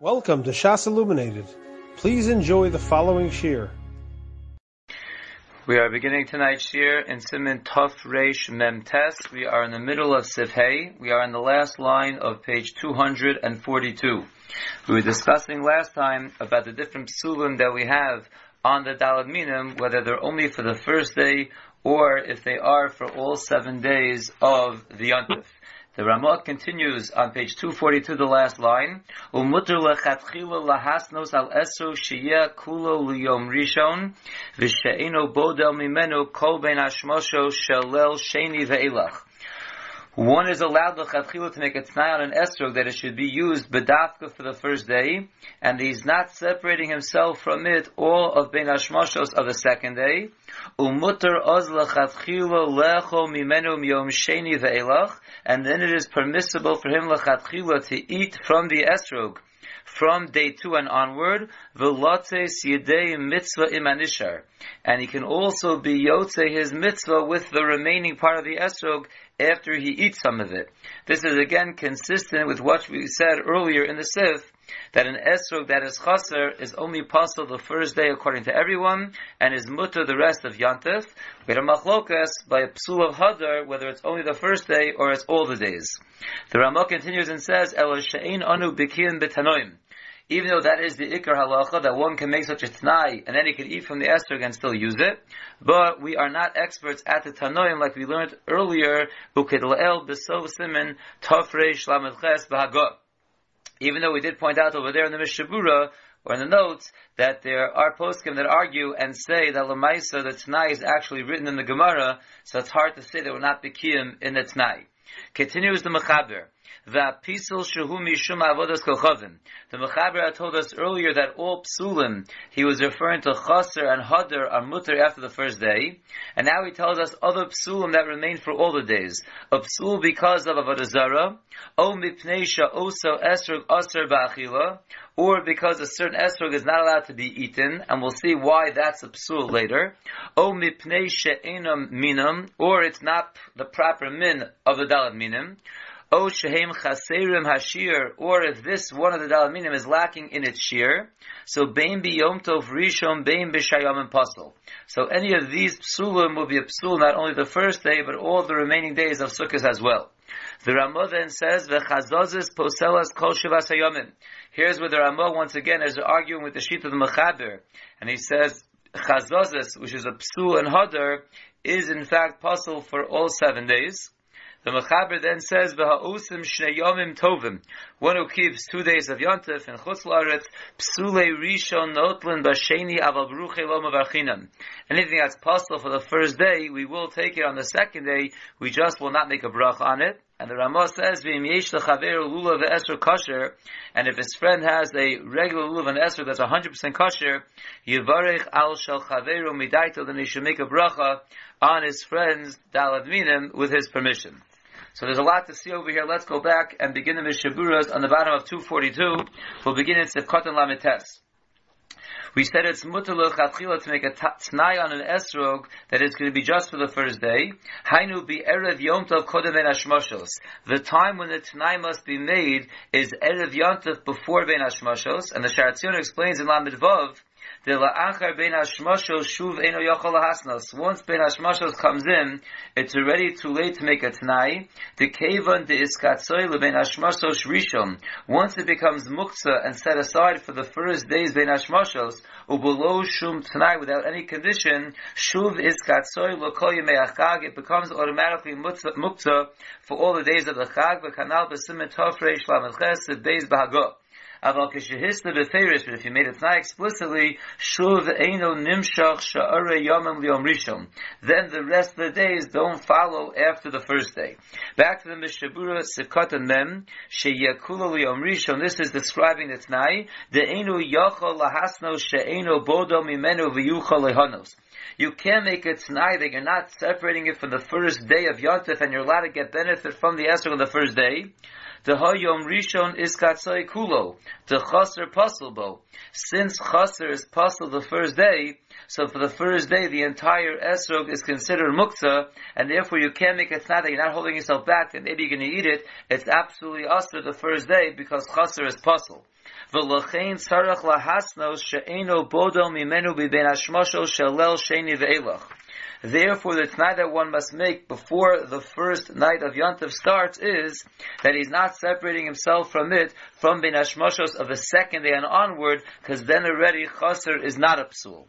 Welcome to Shas Illuminated. Please enjoy the following shir. We are beginning tonight's shir in Siman Tov Reish Mem Tes. We are in the middle of Sifhei. We are in the last line of page 242. We were discussing last time about the different psulim that we have on the Dalad Minim, whether they're only for the first day or if they are for all seven days of the Yontif. The Ramah continues on page 242, the last line. Lahasnos rishon bodel mimenu kol ben ashmosho shalel. One is allowed l'chatchila to make a t'nai on an esrog that it should be used bedafka for the first day, and he's not separating himself from it all of ben hashmashos of the second day. Umutter oz lecho mimenu miyom sheni ve'elach, and then it is permissible for him l'chatchila to eat from the esrog from day two and onward, v'lotes yedei mitzvah imanishar. And he can also be yotze his mitzvah with the remaining part of the esrog after he eats some of it. This is again consistent with what we said earlier in the Sif, that an esrog that is chaser is only possible the first day according to everyone, and is mutter the rest of yantif. We had a machlokas by a psul of hadar, whether it's only the first day or it's all the days. The Ramah continues and says, El she'ein anu bikin betanoim even though that is the ikar halacha, that one can make such a t'nai, and then he can eat from the esrog and still use it. But we are not experts at the tanoim, like we learned earlier, ukid la'el b'sov simin tofrei shlamad ches b'hagot. Even though we did point out over there in the Mishabura, or in the notes, that there are poskim that argue and say that Lamaisa, the Tanai is actually written in the Gemara, so it's hard to say that we're not Bikiyim in the Tanai. Continues the Mechaber. Mishum avodas. The Mechaber told us earlier that all psulim, he was referring to chaser and hadar are mutter after the first day, and now he tells us other psulim that remain for all the days. A psul because of avodah zara, o mipnei oso esrog aser ba'achila, or because a certain esrog is not allowed to be eaten, and we'll see why that's a psul later. O mipnei she'enam minam, or it's not the proper min of the dalad minim. O shehem chaserim hashir, or if this one of the dalaminim is lacking in its shear, so bein bi yom tov rishon, bein b'shayam and pasul. So any of these psulim will be a psul not only the first day, but all the remaining days of Sukkot as well. The Ramah then says, "V'chazozis poselas kol shivas hayomim." Here's where the Ramah once again is arguing with the sheet of the Mechaber, and he says, "Chazozis," which is a psul and hadar, is in fact possible for all seven days. The Mechaber then says, "V'ha'osim shnei tovim." One who keeps two days of Yontif and Chutz La'aretz, psule rishon notlin b'sheni aval bruche lo mavarchinam. Anything that's possible for the first day, we will take it on the second day. We just will not make a brach on it. And the Ramah says, "V'im yesh lechaver lulav ve'esr kosher," and if his friend has a regular lulav and esr that's 100% kosher, yivarech al shel chaveru midaito, then he should make a bracha on his friend's dalad minim with his permission. So there's a lot to see over here. Let's go back and begin the Mishaburas on the bottom of 242. We'll begin in Sefkot and Lamites. We said it's mutaluch atchila to make a t'nai on an esrog that is going to be just for the first day. Hainu be erev yom tov kodem ben. The time when the t'nai must be made is erev yom tov before ben and the Sharatzion explains in Lamed Vav Once ben hashmashos comes in, it's already too late to make a t'nai. The kevan de iskatzoy le ben hashmashos rishon. Once it becomes muktzah and set aside for the first days ben hashmashos, ubelow shum t'nai without any condition, shuv iskatzoy lo kol it becomes automatically muktzah for all the days of the chag, v'kanal b'simet tofrei shlam ches, beis b'hagah. Aval kishihista beferish, but if you made it not explicitly, shuv eino nimshach sha'are yomim liom rishon. Then the rest of the days don't follow after the first day. Back to the Mishabura Sikot and Mem, sheyakula liom rishon, this is describing the Tnai, the einu yachol lahasno she'eino bodo mimenu v'yuchol lehonos. You can't make it tonight that you're not separating it from the first day of Yontif and you're allowed to get benefit from the Esrog on the first day. The Hayom Rishon is Katzai Kulo. The Chaser Pasulbo. Since Chaser is Pasul the first day, so for the first day the entire Esrog is considered Mukta, and therefore you can't make it that you're not holding yourself back, and maybe you're going to eat it. It's absolutely Aser the first day because Chaser is Pasul. V'lochein tzarach lahasnos she'eno bodol mimenu b'ben hashmosho shelel sheni ve'elach. Therefore, the tonight that one must make before the first night of Yontif starts is that he's not separating himself from it from Ben Hashmoshos of the second day and onward, because then already Chaser is not a psul.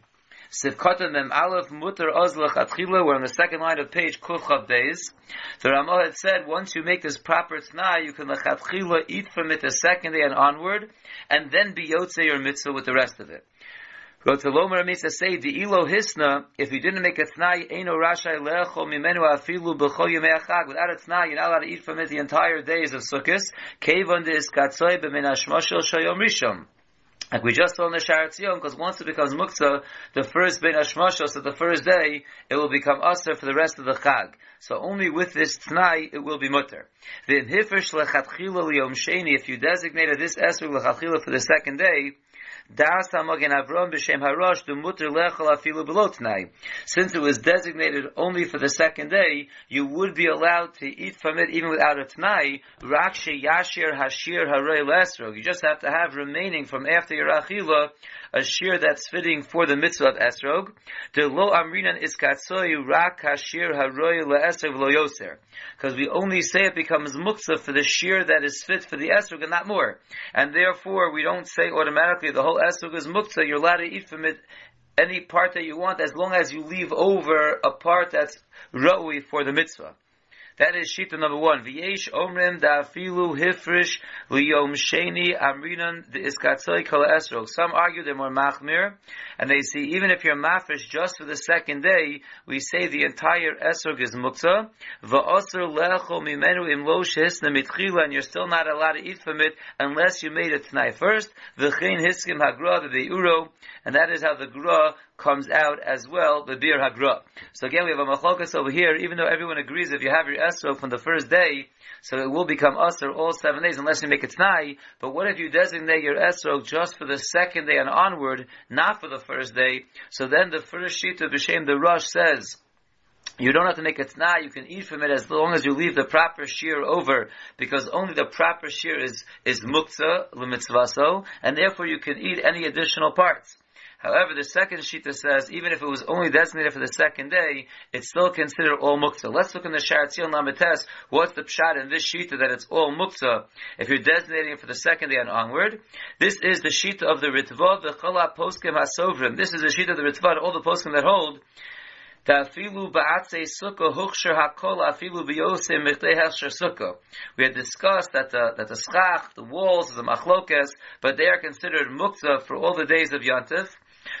Sivkata Mem Aleph Mutter Ozlach Atchila, we're on the second line of page Kuchav Days. The Ramah had said, once you make this proper Tnai, you can Lechatchila eat from it the second day and onward, and then be Yotze your mitzvah with the rest of it. But to Lomer say the ilo hisna. If you didn't make a tnai, eino rashai lecho mimenu afilu b'chol yemei achag. Without a tnai, you're not allowed to eat from it the entire days of Sukkot. Kevon de iskatzoi b'min hashmoshel shayom rishon. Like we just saw in the Sharat Tzion, because once it becomes muktzah, the first Ben so the first day, it will become Aser for the rest of the Chag. So only with this Tnai, it will be mutter. If you designated this Esr lechatchila for the second day, Since it was designated only for the second day, you would be allowed to eat from it even without a Tnai. Harei. You just have to have remaining from after your Achila a shear that's fitting for the mitzvah of Esrog. The lo amrinan is katzoi rak hashir haroy le'esrog lo yoser. Because we only say it becomes muktzah for the shear that is fit for the Esrog and not more. And therefore we don't say automatically the whole Esrog is muktzah, you're allowed to eat from it any part that you want as long as you leave over a part that's ra'ui for the mitzvah. That is shita number one. V'yesh omrim da'afilu hifrish liyom sheni amrinan the iskatzoi kol esrog. Some argue they're more machmir, and they see even if you're mafresh just for the second day, we say the entire esrog is muktzah. V'osr lecho mimenu im lo shehisna mitchila, and you're still not allowed to eat from it unless you made it tonight first. V'chein hiskim hagra the uro, and that is how the gra comes out as well, the bir hagra. So again, we have a machlokas over here, even though everyone agrees if you have your esrog from the first day, so it will become usr all seven days unless you make it tnai. But what if you designate your esrog just for the second day and onward, not for the first day? So then the first sheet of B'Shem, the Rush says, you don't have to make a tna, you can eat from it as long as you leave the proper shear over, because only the proper shear is, is muktzah, l'mitzvaso, and therefore you can eat any additional parts. However, the second shita says even if it was only designated for the second day, it's still considered all muktzah. Let's look in the Sharatzion Lamites. What's the pshat in this shita that it's all muktzah if you're designating it for the second day and onward? This is the shita of the Ritva, the Chala Poskim Hasovrim. This is the shita of the Ritva, all the poskim that hold. We had discussed that the, that the schach, the walls, the machlokes, but they are considered muktzah for all the days of Yantif.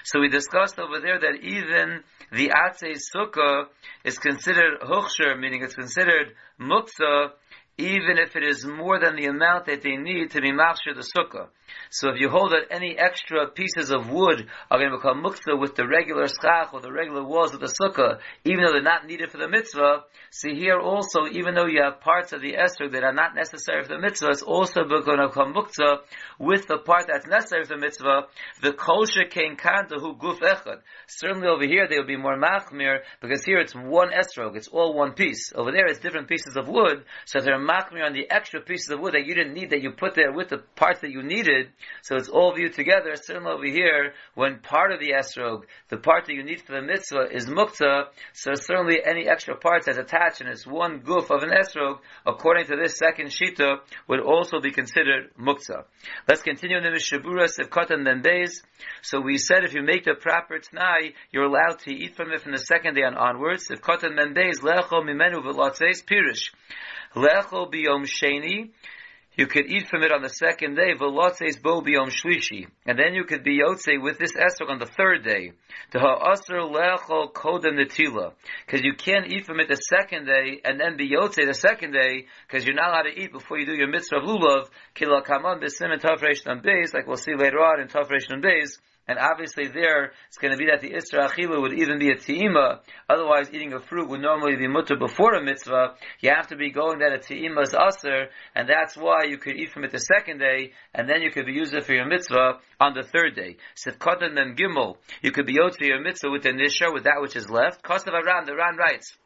So we discussed over there that even the Atzei Sukkah is considered Huchsher, meaning it's considered Muktzah, even if it is more than the amount that they need to be machshir the sukkah. So if you hold that any extra pieces of wood are going to become muktzah with the regular schach or the regular walls of the sukkah, even though they're not needed for the mitzvah, see here also, even though you have parts of the esrog that are not necessary for the mitzvah, it's also going to become muktzah with the part that's necessary for the mitzvah, the kosher kein kanta hu guf echad. Certainly over here they will be more machmir, because here it's one esrog, it's all one piece. Over there it's different pieces of wood, so they're on the extra pieces of wood that you didn't need, that you put there with the parts that you needed, so it's all viewed together. Certainly over here, when part of the esrog, the part that you need for the mitzvah is mukta, so certainly any extra parts that's attached and it's one goof of an esrog, according to this second shita, would also be considered mukta. Let's continue in the Mishabura, Sivkot and then. So we said if you make the proper tnai, you're allowed to eat from it from the second day on onwards. Sivkot and then days, lecho mimenu v'lotzeis pirish. Lecho biyom sheni, you could eat from it on the second day, velotzeis bo biyom shlishi, and then you could be yotze with this esrog on the third day. To ha'asr lechol kodem netila, because you can't eat from it the second day and then be yotze the second day, because you're not allowed to eat before you do your mitzvah of lulav. Kila kaman b'sim and tafresh days, like we'll see later on in tafresh days. And obviously there, it's going to be that the Isra Achilu would even be a Te'ima. Otherwise, eating a fruit would normally be mutter before a mitzvah. You have to be going that a Te'ima is Aser, and that's why you could eat from it the second day, and then you could be using it for your mitzvah on the third day. Sivkotan and Gimel, you could be for your mitzvah with the Nisha, with that which is left. Cost of Aran, the Ran writes,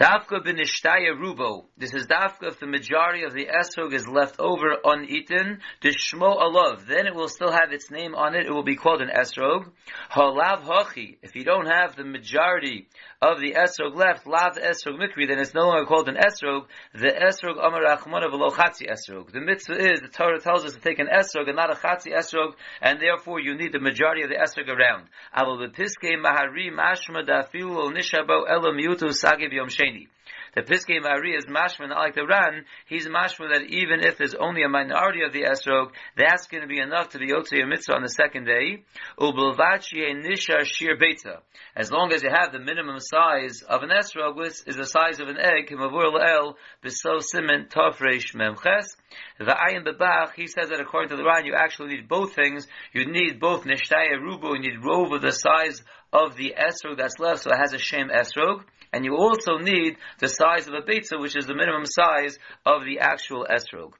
Dafka b'nishtaya rubo. This is dafka if the majority of the esrog is left over uneaten. The shmo alav. Then it will still have its name on it. It will be called an esrog. Halav hachi. If you don't have the majority of the esrog left, lav esrog mikri, then it's no longer called an esrog. The esrog amar achmana v'lo chatzi esrog. The mitzvah is, the Torah tells us to take an esrog and not a chatzi esrog, and therefore you need the majority of the esrog around. Aval b'piskei mahari mashma dafilu nishabo elam yutu sagiv yom sheni. The Piskei Mari is mashma, not like the Ran. He's mashma that even if there's only a minority of the esrog, that's going to be enough to be yotzei mitzvah on the second day. nisha shir beta. As long as you have the minimum size of an esrog, which is the size of an egg, kimavur el beso simen tofresh memches. The ayin bebach, he says that according to the Ran, you actually need both things. You need both nishtaya rubo, you need rove of the size of the esrog that's left, so it has a shem esrog and you also need the size of a beitza, which is the minimum size of the actual esrog.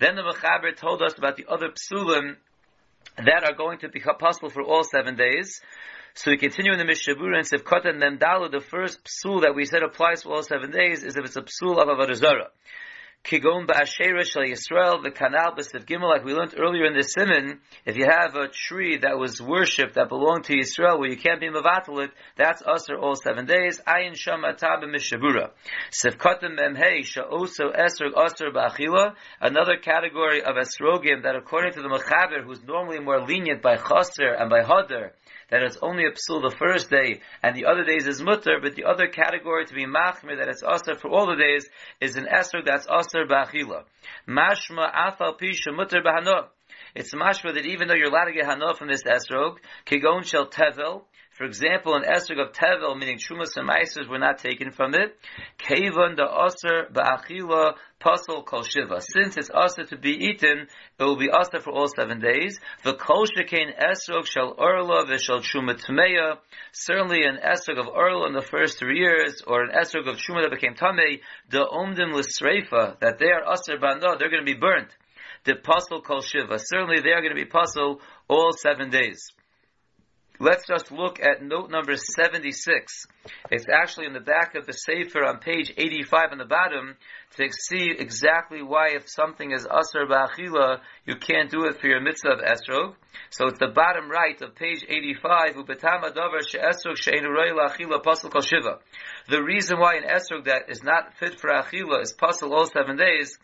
Then the Mechaber told us about the other psulim that are going to be possible for all seven days. So we continue in the Mishabura and Sivkot and then Dalu, the first psul that we said applies for all seven days is if it's a psul of Avodah Kigon ba'ashera shel Yisrael, the canal b'siv gimel, like we learned earlier in the simon, if you have a tree that was worshipped that belonged to Yisrael, where you can't be mavatal it, that's usher all seven days. Ayin sham atab mishabura. Sivkatim memhei sha'oso esrog usher ba'achila, another category of esrogim that according to the mechaber, who's normally more lenient by chaser and by hadar, that it's only a psul the first day and the other days is mutter, but the other category to be machmir that it's usher for all the days is an esrog that's usher ba'achila. Mashma afal pisha mutter b'hanot. It's mashma that even though you're allowed to get hanot from this esrog, kigon shel tevel, for example, an esrog of tevel, meaning trumas and meisers, were not taken from it. Kevon the aser ba'achila pasal kol shiva. Since it's aser to be eaten, it will be aser for all seven days. The kol shekain esrog shall orla v'shal truma tmeya. Certainly an esrog of orla in the first three years, or an esrog of truma that became tamei, the omdim l'sreifa, that they are aser banda, they're going to be burnt. The pasal kol shiva. Certainly they are going to be pasal all seven days. Let's just look at note number 76. It's actually in the back of the Sefer on page 85 on the bottom to see exactly why if something is Asr Ba'achila, you can't do it for your mitzvah of Esrog. So it's the bottom right of page 85, The reason why an Esrog that is not fit for Achila is puzzle all seven days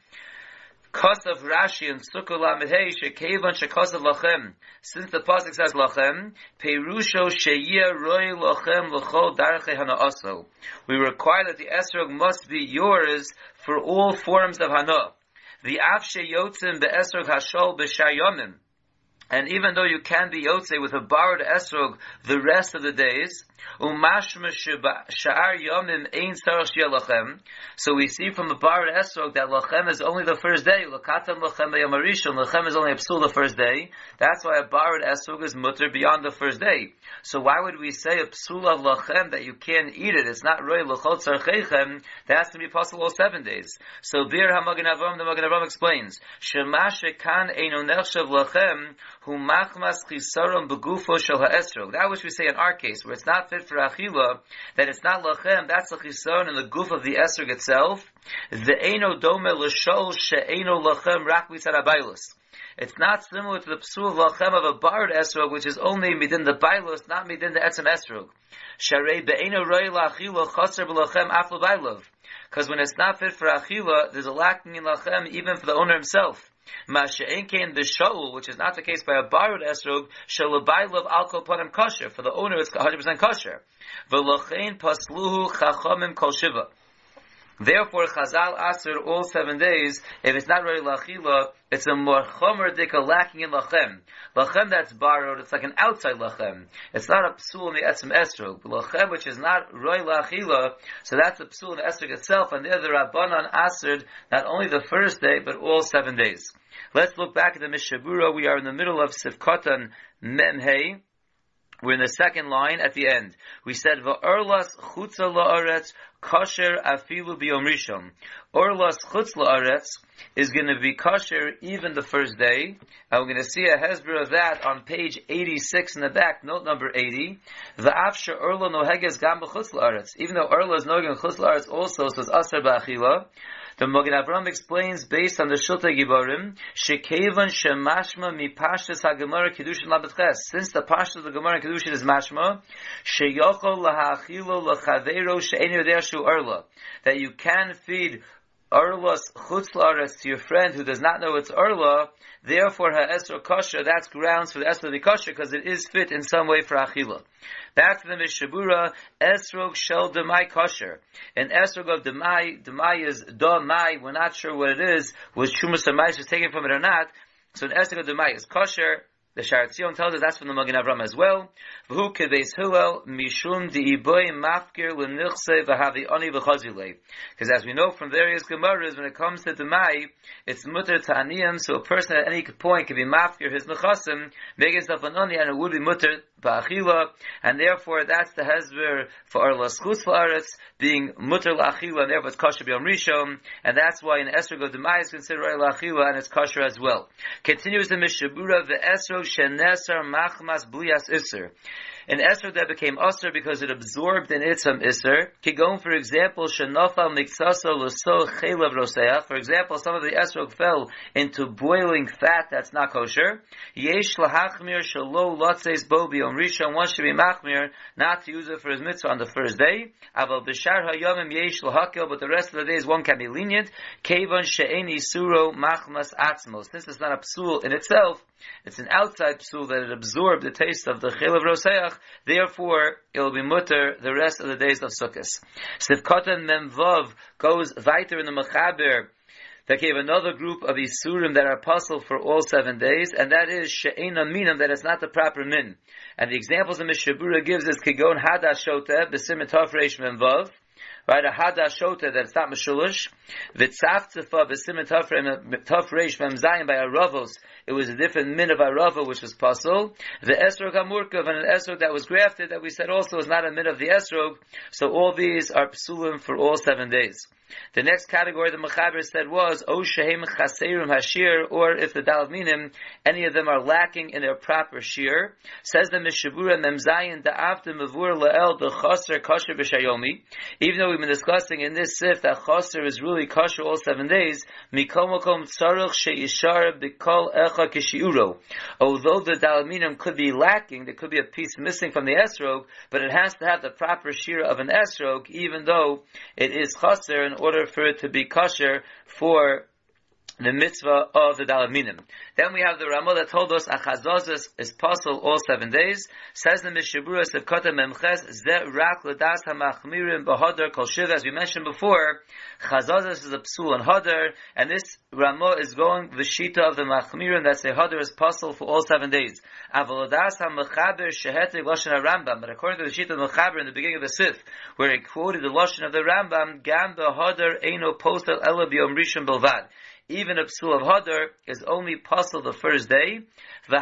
Rashi and Shekevan Lachem. Since the pasuk says Lachem, Perusho Sheyia Roy Lachem Lachol Darche We require that the esrog must be yours for all forms of Hana. The Afshe Yotzim Be'esrog Hashol B'Shayomim. And even though you can be Yotze with a borrowed esrog the rest of the days, so we see from the borrowed Esrog that Lachem is only the first day. Lachem is only a psul the first day. That's why a borrowed Esrog is mutter beyond the first day. So why would we say a psul of Lachem that you can't eat it? It's not Roy Lachot Sarchechem. That has to be possible all seven days. So Bir HaMagen Avram, the Magen Avram explains, Shema Shekan Eino Nechshav Lachem, That which we say in our case, where it's not fit for achila, that it's not lachem, that's the chisaron in the goof of the esrog itself. The eno dome l'shol she'eno lachem rak mitzad It's not similar to the psul lachem of a barred esrog, which is only within the bailus, not within the etzem esrog. Sharei be'eno roi lachila chaser b'lachem aflo bailov. Because when it's not fit for achila, there's a lacking in lachem even for the owner himself. Masha'enkein the shaul, which is not the case by a borrowed esrog, shalabaylav alkol panim kosher. For the owner, it's 100% kosher. V'lochein pasluhu chachamim kol shiva. Therefore, Chazal Asr all seven days, if it's not really lachila, it's a more chomer dika lacking in lachem. Lachem that's borrowed, it's like an outside lachem. It's not a psul in the etzim esrog. Lachem, which is not roy lachila, so that's a psul in the esrog itself, and there the Rabbanan Asr, not only the first day, but all seven days. Let's look back at the Mishabura. We are in the middle of Sivkotan Memhei. We're in the second line at the end. We said va'orlas chutza la'aretz kosher afilu biyom. Orlas chutz la'aretz is going to be kosher even the first day. And we're going to see a hezbollah of that on page 86 in the back, note number 80. The afsha orla noheges gam b'chutz la'aretz. Even though orla is noheges chutz la'aretz also, says aser ba'achila. The Magen Avraham explains based on the Shiltei Giborim, Shekevan Shemashma mi Pashtas HaGemara Kedushin Labetches. Since the Pashtas of the Gemara Kedushin is Mashma, Sheyachol Lahachilo Lachaveiro She'en Yodea Shu Erla. That you can feed Erla's Chutz to your friend who does not know it's Erla, therefore her Esra Kosher, that's grounds for the Esra to be Kosher because it is fit in some way for Achila. Back to the Mishabura, Esrog Shel Demai Kosher. And Esrog of Demai, Demai is Demai, we're not sure what it is, was Shumas Demai is taken from it or not. So an Esrog of Demai is Kosher, the Sharatzion tells us that's from the Magen Avram as well. V'hu mishum di'iboy mafkir l'nichse v'havi oni. Because as we know from various Gemaras, when it comes to Demai, it's mutter ta'aniyim, so a person at any point can be mafkir his nechasim, make himself an oni, and it would be mutter ba'achila, and therefore that's the hezber for our laschus fa'aretz, being mutter la'achila, and therefore it's kosher b'yom rishon, and that's why in Esrog of Demai is considered la'achila, and it's kosher as well. Continues the Mishabura, the Esrog shenesar machmas bluyas iser. An Esrog that became Usr because it absorbed in it some Isser. Kigon, for example, Shenofal Miksaso Luso Chelav Roseach. For example, some of the Esrog fell into boiling fat that's not kosher. Yesh Lahachmir Shalo Lotzes Bo Biom Rishon. One should be Machmir, not to use it for his mitzvah on the first day. Aval Bishar Hayomim Yesh Lahakel, but the rest of the days one can be lenient. Kevon She'eni Suro Machmas Atzmos. Since it's not a psul in itself, it's an outside psul that it absorbed the taste of the Chelav Roseach, Therefore, it will be mutter the rest of the days of Sukkot. Sivkotan Memvav goes weiter in the Mechaber that gave another group of Isurim that are puzzled for all seven days, and that is She'ena Minam, that is not the proper min. And the examples that Mishabura gives is Kigon Hadashota, Besim Reish Memvav, right? A hadashota that's not meshulish. V'tzaftefa b'simen taf reish mem zayin by a ravos. It was a different min of Arava, which was puzzle. The esrog hamurkav and an esrog that was grafted that we said also is not a min of the esrog. So all these are psulim for all seven days. The next category the Mechaber said was O Shehem Chaserim Hashir, or if the Dalminim, any of them are lacking in their proper shear. Says the Mishabura Memzayin Da'afta Mavur La'el the Chaser Kosher B'Shayomi. Even though we've been discussing in this sif that Chaser is really kosher all seven days, Mikom Makom Tzaruch She'ishar B'Kol Echa Kishiuro. Although the Dalminim could be lacking, there could be a piece missing from the Esrog, but it has to have the proper shear of an Esrog, even though it is Chaser in order for it to be kosher for the mitzvah of the Dalaminim. Then we have the Ramah that told us Achazazis is possible all seven days. Says the Mishabura Sevkota Memches Ze Rak Ladas HaMachmirim Bahadar Kol Shiv. As we mentioned before, Chazazis is a psul and Hadar, and this Ramah is going the Shita of the Machmirim that say Hadar is possible for all seven days. Avoladas HaMechaber Shehetig Lashon HaRambam. But according to the Shita of the Mechaber in the beginning of the Sif, where he quoted the Lashon of the Rambam, Gam Bahadar Eino Postal Ela B'Yom Rishon Belvad even a psul of hadar is only possible the first day. And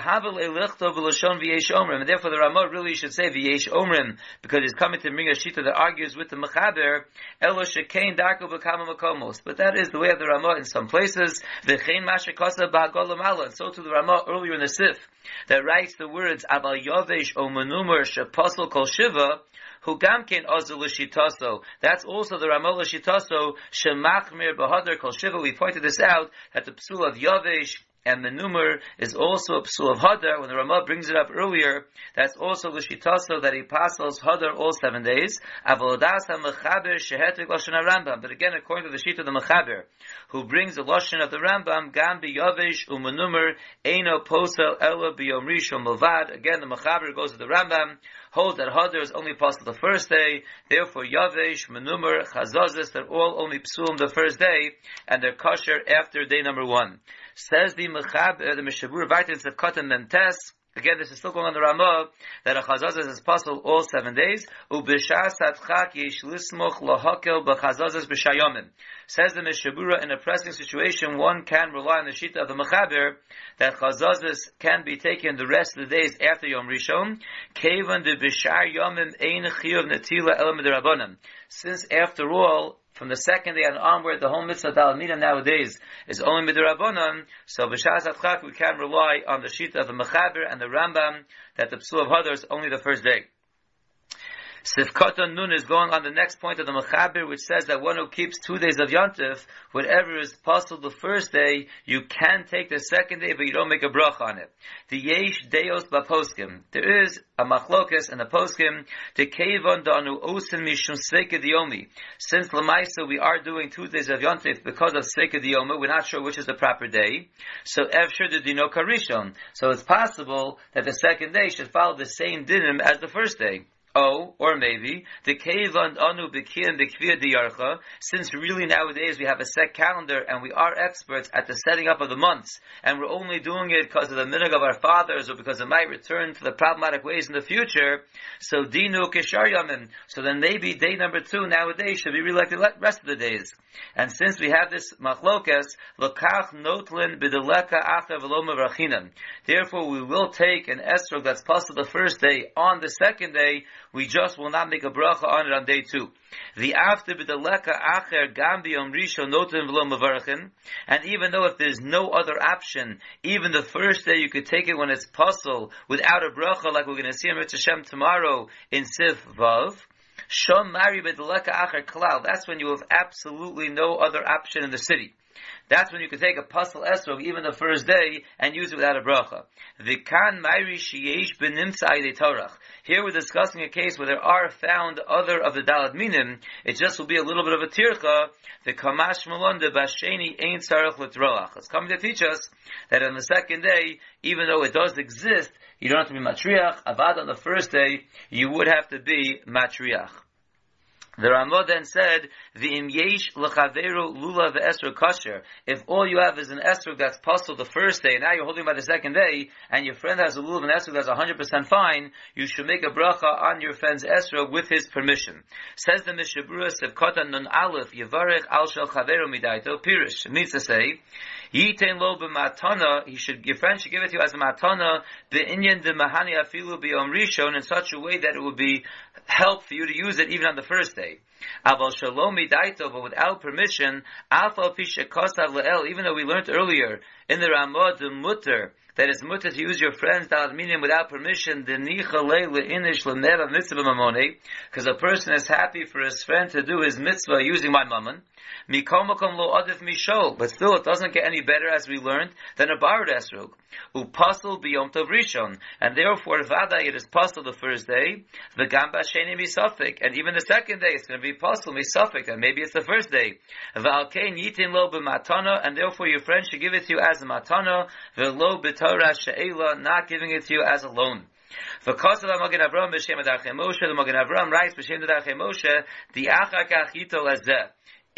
therefore the Ramah really should say v'yesh omrim because he's coming to bring a shita that argues with the mechaber elo shekain darko b'kama makomos. But that is the way of the Ramah in some places. V'chein mashakasa b'hagolam And so to the Ramah earlier in the Sif that writes the words abal yovesh o menumer shepasol kol shiva who gamkin shitaso. That's also the Ramola shitaso shemachmir bahadar kol shiva. We pointed this out that the psul of Yavesh and the numer is also a psul of Hadar. When the Ramah brings it up earlier, that's also the shitaso that he passes Hadar all seven days. But again, according to the sheet of the mechaber, who brings the lashon of the Rambam, gam biyavish umenumer eino posel ela biyom rishon. Again, the mechaber goes to the Rambam, holds that Hadar is only possible the first day, therefore Yavesh, Menumer, Chazazis, they're all only psulim the first day, and they're kosher after day number one. Says the Mechab, uh, the Mishabur Vaitin Sevkatan Mentes, Again, this is still going on the Ramah that a is possible all seven days. Ubishas atchak yesh lismoch lahakel b'shayomim. Says the Mishabura, in a pressing situation, one can rely on the shita of the Mechaber that chazazas can be taken the rest of the days after Yom Rishon. Yomim ein elam Since after all, from the second day and onward, the whole mitzvah Dalamina nowadays is only midrabanan. So b'shas atchak we can rely on the sheet of the Mechaber and the Rambam that the Psul of Hadar is only the first day. Sifkata Nun is going on the next point of the Mechaber, which says that one who keeps two days of Yontif, whatever is possible the first day, you can take the second day, but you don't make a brach on it. The Yesh Deos Baposkim. There is a machlokas and a poskim, the Kevon Danu Osin Mishum Sveka Diomi. Since Lamaisa we are doing two days of Yontif because of Sveka Dioma, we're not sure which is the proper day. So Evshir the Dino Karishon. So it's possible that the second day should follow the same dinim as the first day. Oh, or maybe the kevan anu b'kiyan b'kviyah diyarcha. Since really nowadays we have a set calendar and we are experts at the setting up of the months, and we're only doing it because of the minig of our fathers or because it might return to the problematic ways in the future. So dinu kishar yamin. So then maybe day number two nowadays should be like the rest of the days. And since we have this machlokas, lakach notlin b'deleka v'loma v'rachinan. Therefore, we will take an esrog that's possible the first day on the second day we just will not make a bracha on it on day two. The after b'deleka acher gam b'yom rishon noten v'lo mavarachin, and even though if there's no other option, even the first day you could take it when it's puzzle without a bracha, like we're going to see in Mitzvah Shem tomorrow in Sif Vav. Acher. That's when you have absolutely no other option in the city. That's when you can take a puzzle esrog even the first day and use it without a bracha. V'kan mayri benimsa torach. Here we're discussing a case where there are found other of the dalad minim. It just will be a little bit of a tircha. The kamash malonde basheni ain't sarach l'troach. It's coming to teach us that on the second day, even though it does exist, you don't have to be matriach. Avad on the first day, you would have to be matriach. The Ramah then said, "V'im l'chaveru lula ve'esrog kosher." If all you have is an esrog that's possible the first day, and now you're holding by the second day, and your friend has a lulav and esrog that's 100% fine, you should make a bracha on your friend's esrog with his permission. Says the Mishabura Sevkota Nun Aleph Yevarech Al Shel Chaveru Midaito Pirish. It means to say, Yitain lo b'matana, he should, your friend should give it to you as a matana, be'inyan de mahani afilu b'yom rishon, in such a way that it would be help for you to use it even on the first day. Aval shalom midaito, but without permission, afal pisha kosav le'el, even though we learned earlier in the Ramah, the mutter, that it's mutter to use your friend's minim without permission, because a person is happy for his friend to do his mitzvah using my mammon. But still it doesn't get any better as we learned than a barad esrog. Upasul biyom tov rishon, and therefore vada it is pasul the first day, the gamba sheni misafik, and even the second day it's going to be pasul misafik, and maybe it's the first day. V'alkein yitin lo b'matana, and therefore your friend should give it to you as a matana, v'lo b'torah she'ela, not giving it to you as a loan. Because of Magen Avram b'shem Adachei Moshe, the Magen Avram writes b'shem Adachei Moshe, the achakach yito lazeh.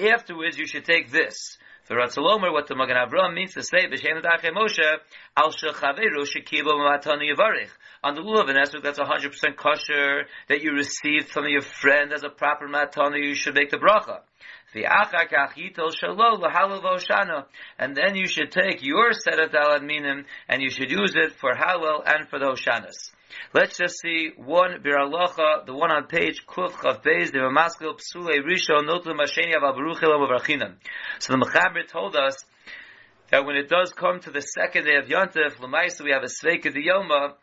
Afterwards, you should take this. For Ratzalomer, what the Magen Avram means to say, B'Shem Dache Moshe, Al Shechaveru Shekibo Matani Yavarich. On the Lulav and Esrog, that's 100% kosher, that you received from your friend as a proper matana, you should make the bracha. And then you should take your of dalad minim and you should use it for halal and for the hoshanas. Let's just see one biralacha, the one on page Kuf Chav Beis, the Ramaskil Psule Rishon Notu Masheni Av Abaruchil So the Mechaber told us that when it does come to the second day of Yontif, Lamaisa, we have a Sveika Diyoma,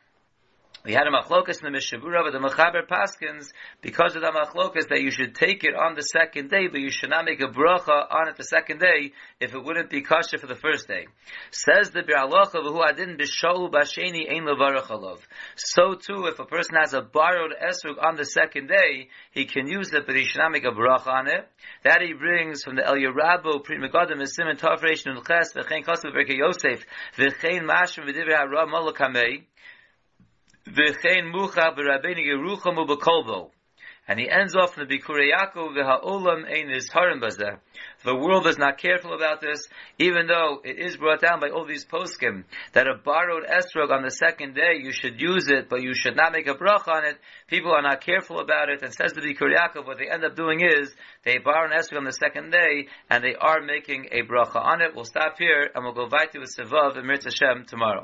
we had a machlokas in the Mishabura, but the Mechaber Paskins, because of the machlokas, that you should take it on the second day, but you should not make a bracha on it the second day, if it wouldn't be kosher for the first day. Says the Biralocha, who adin b'shahu b'asheni ein levarachalov. So too, if a person has a borrowed esrog on the second day, he can use it, but he should not make a bracha on it. That he brings from the El Yerabo, Pri Megadim, Simon Tafresh, Nulches, V'chein Kosev, V'chein Yosef, V'chein Mashim, V'divir HaRam, Molokamei, V'chein mucha. And he ends off in the Bikurei Yaakov, v'ha'olam ein bazeh. The world is not careful about this, even though it is brought down by all these poskim that a borrowed esrog on the second day, you should use it, but you should not make a bracha on it. People are not careful about it, and says the Bikur Yaakov, what they end up doing is, they borrow an esrog on the second day, and they are making a bracha on it. We'll stop here, and we'll go back to with Sevav and Mirz Hashem tomorrow.